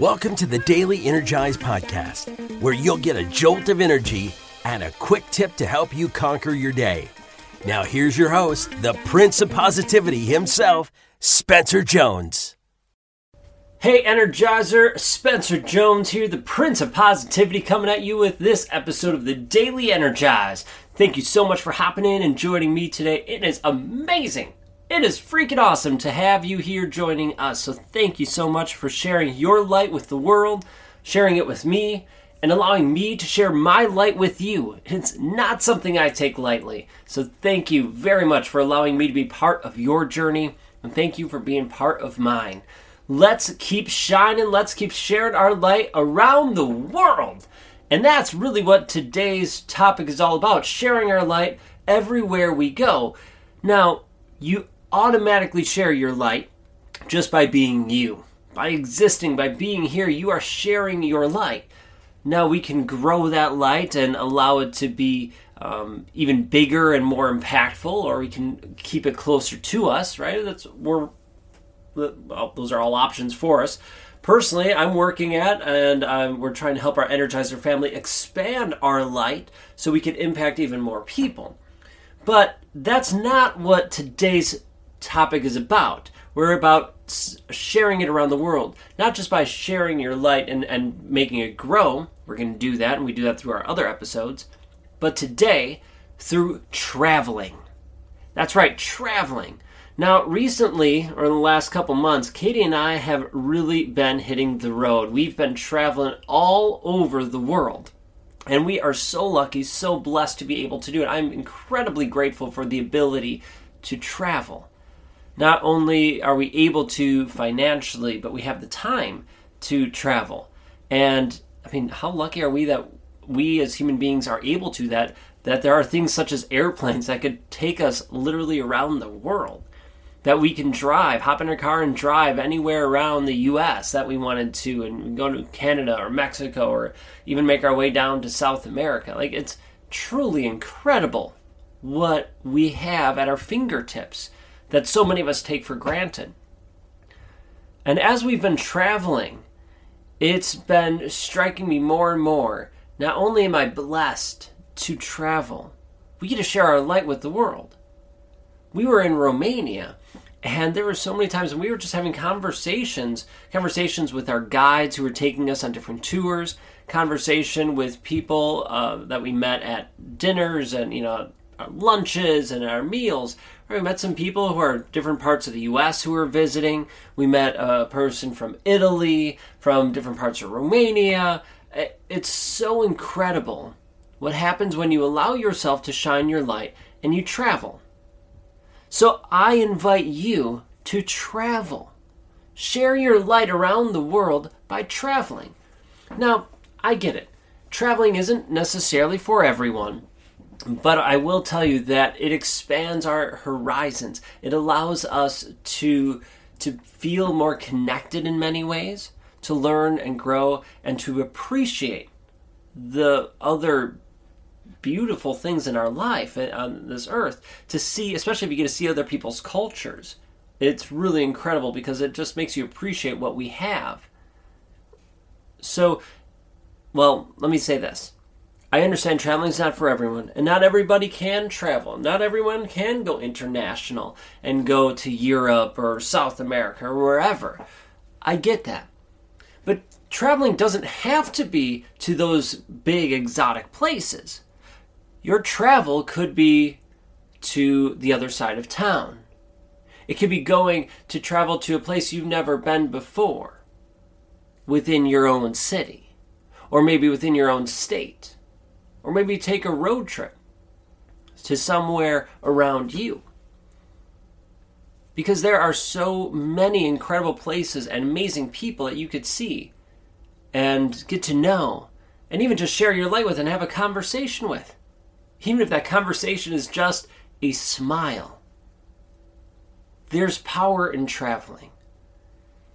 Welcome to the Daily Energize Podcast, where you'll get a jolt of energy and a quick tip to help you conquer your day. Now, here's your host, the Prince of Positivity himself, Spencer Jones. Hey, Energizer, Spencer Jones here, the Prince of Positivity, coming at you with this episode of the Daily Energize. Thank you so much for hopping in and joining me today. It is amazing it is freaking awesome to have you here joining us. So, thank you so much for sharing your light with the world, sharing it with me, and allowing me to share my light with you. It's not something I take lightly. So, thank you very much for allowing me to be part of your journey, and thank you for being part of mine. Let's keep shining, let's keep sharing our light around the world. And that's really what today's topic is all about sharing our light everywhere we go. Now, you automatically share your light just by being you. By existing, by being here, you are sharing your light. Now we can grow that light and allow it to be um, even bigger and more impactful, or we can keep it closer to us, right? That's we're well, those are all options for us. Personally, I'm working at, and um, we're trying to help our Energizer family expand our light so we can impact even more people. But that's not what today's topic is about. We're about sharing it around the world, not just by sharing your light and, and making it grow. We're going to do that, and we do that through our other episodes. But today, through traveling. That's right, traveling. Now, recently, or in the last couple months, Katie and I have really been hitting the road. We've been traveling all over the world. And we are so lucky, so blessed to be able to do it. I'm incredibly grateful for the ability to travel not only are we able to financially, but we have the time to travel. And I mean, how lucky are we that we as human beings are able to that that there are things such as airplanes that could take us literally around the world. That we can drive, hop in our car and drive anywhere around the US that we wanted to and go to Canada or Mexico or even make our way down to South America. Like it's truly incredible what we have at our fingertips that so many of us take for granted. And as we've been traveling, it's been striking me more and more. Not only am I blessed to travel, we get to share our light with the world. We were in Romania, and there were so many times when we were just having conversations, conversations with our guides who were taking us on different tours, conversation with people uh, that we met at dinners and you know lunches and our meals we met some people who are different parts of the U.S. who were visiting. We met a person from Italy, from different parts of Romania. It's so incredible what happens when you allow yourself to shine your light and you travel. So I invite you to travel. Share your light around the world by traveling. Now, I get it. Traveling isn't necessarily for everyone, but I will tell you that it expands our horizons. It allows us to to feel more connected in many ways, to learn and grow and to appreciate the other beautiful things in our life eh, on this earth. To see especially if you get to see other people's cultures it's really incredible because it just makes you appreciate what we have. So well let me say this I understand traveling is not for everyone, and not everybody can travel. Not everyone can go international and go to Europe or South America or wherever. I get that. But traveling doesn't have to be to those big exotic places. Your travel could be to the other side of town. It could be going to travel to a place you've never been before within your own city, or maybe within your own state or maybe take a road trip to somewhere around you. Because there are so many incredible places and amazing people that you could see and get to know and even just share your light with and have a conversation with. Even if that conversation is just a smile. There's power in traveling.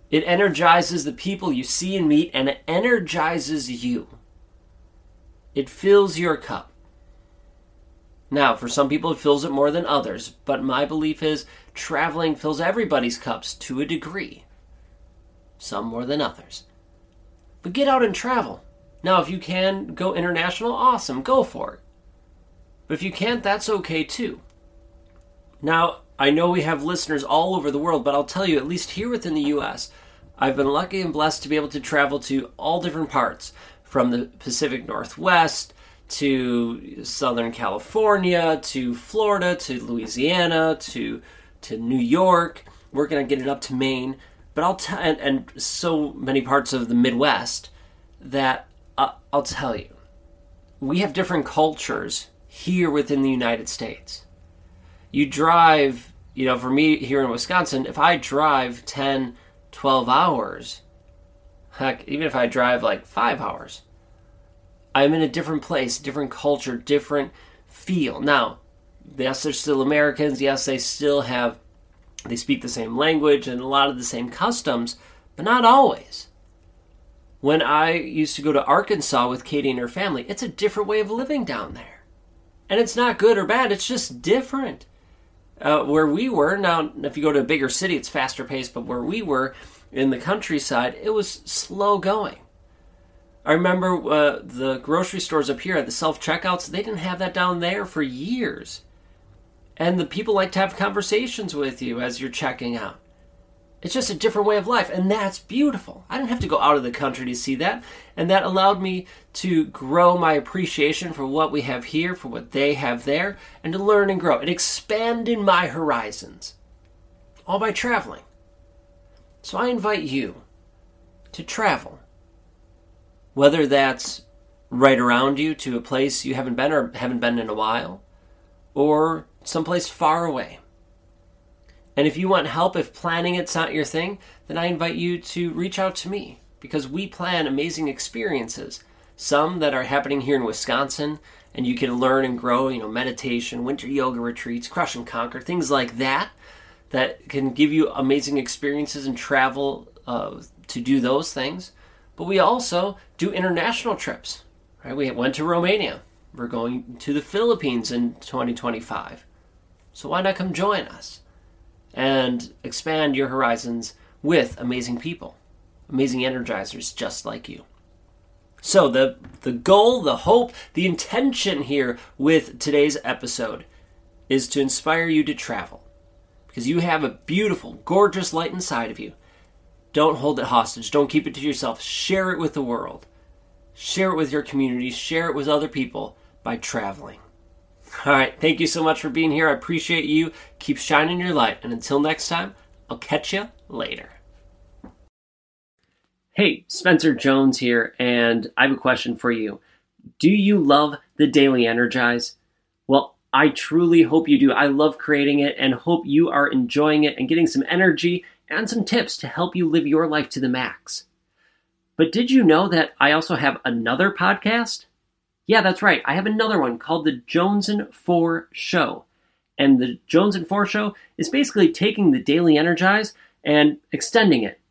It energizes the people you see and meet, and it energizes you. It fills your cup. Now, for some people, it fills it more than others, but my belief is traveling fills everybody's cups to a degree. Some more than others. But get out and travel. Now, if you can go international, awesome, go for it. But if you can't, that's okay too. Now, I know we have listeners all over the world, but I'll tell you, at least here within the US, I've been lucky and blessed to be able to travel to all different parts from the Pacific Northwest to Southern California to Florida to Louisiana to to New York. We're going to get it up to Maine, but I'll tell and, and, so many parts of the Midwest that uh, I'll tell you, we have different cultures here within the United States. You drive, you know, for me here in Wisconsin, if I drive 10, 12 hours, heck, even if I drive like five hours, I'm in a different place, different culture, different feel. Now, yes, they're still Americans. Yes, they still have, they speak the same language and a lot of the same customs, but not always. When I used to go to Arkansas with Katie and her family, it's a different way of living down there. And it's not good or bad, it's just different. Uh, where we were, now, if you go to a bigger city, it's faster paced, but where we were in the countryside, it was slow going I remember uh, the grocery stores up here at the self checkouts, they didn't have that down there for years. And the people like to have conversations with you as you're checking out. It's just a different way of life, and that's beautiful. I didn't have to go out of the country to see that, and that allowed me to grow my appreciation for what we have here, for what they have there, and to learn and grow. It expanded my horizons, all by traveling. So I invite you to travel whether that's right around you to a place you haven't been or haven't been in a while, or someplace far away. And if you want help, if planning it's not your thing, then I invite you to reach out to me because we plan amazing experiences. Some that are happening here in Wisconsin, and you can learn and grow, you know, meditation, winter yoga retreats, crush and conquer, things like that, that can give you amazing experiences and travel uh, to do those things. But we also do international trips. Right? We went to Romania. We're going to the Philippines in 2025. So why not come join us and expand your horizons with amazing people, amazing energizers just like you. So the the goal, the hope, the intention here with today's episode is to inspire you to travel because you have a beautiful, gorgeous light inside of you don't hold it hostage. Don't keep it to yourself. Share it with the world. Share it with your community. Share it with other people by traveling. All right. Thank you so much for being here. I appreciate you. Keep shining your light. And until next time, I'll catch you later. Hey, Spencer Jones here, and I have a question for you. Do you love the Daily Energize? Well, I truly hope you do. I love creating it and hope you are enjoying it and getting some energy and some tips to help you live your life to the max. But did you know that I also have another podcast? Yeah, that's right. I have another one called The Jones and Four Show. And The Jones and Four Show is basically taking the Daily Energize and extending it.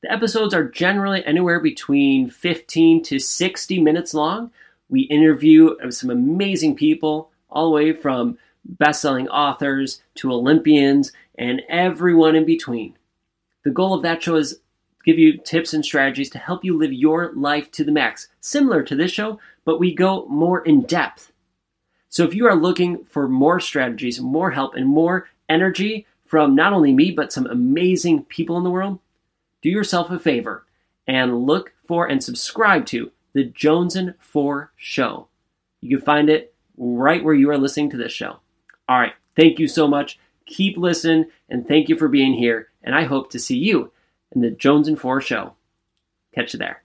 The episodes are generally anywhere between 15 to 60 minutes long. We interview some amazing people, all the way from best selling authors to Olympians and everyone in between. The goal of that show is give you tips and strategies to help you live your life to the max, similar to this show, but we go more in depth. So if you are looking for more strategies, more help, and more energy from not only me, but some amazing people in the world, do yourself a favor and look for and subscribe to the Jones and Four Show. You can find it right where you are listening to this show. All right. Thank you so much. Keep listening, and thank you for being here. And I hope to see you in the Jones and Four show. Catch you there.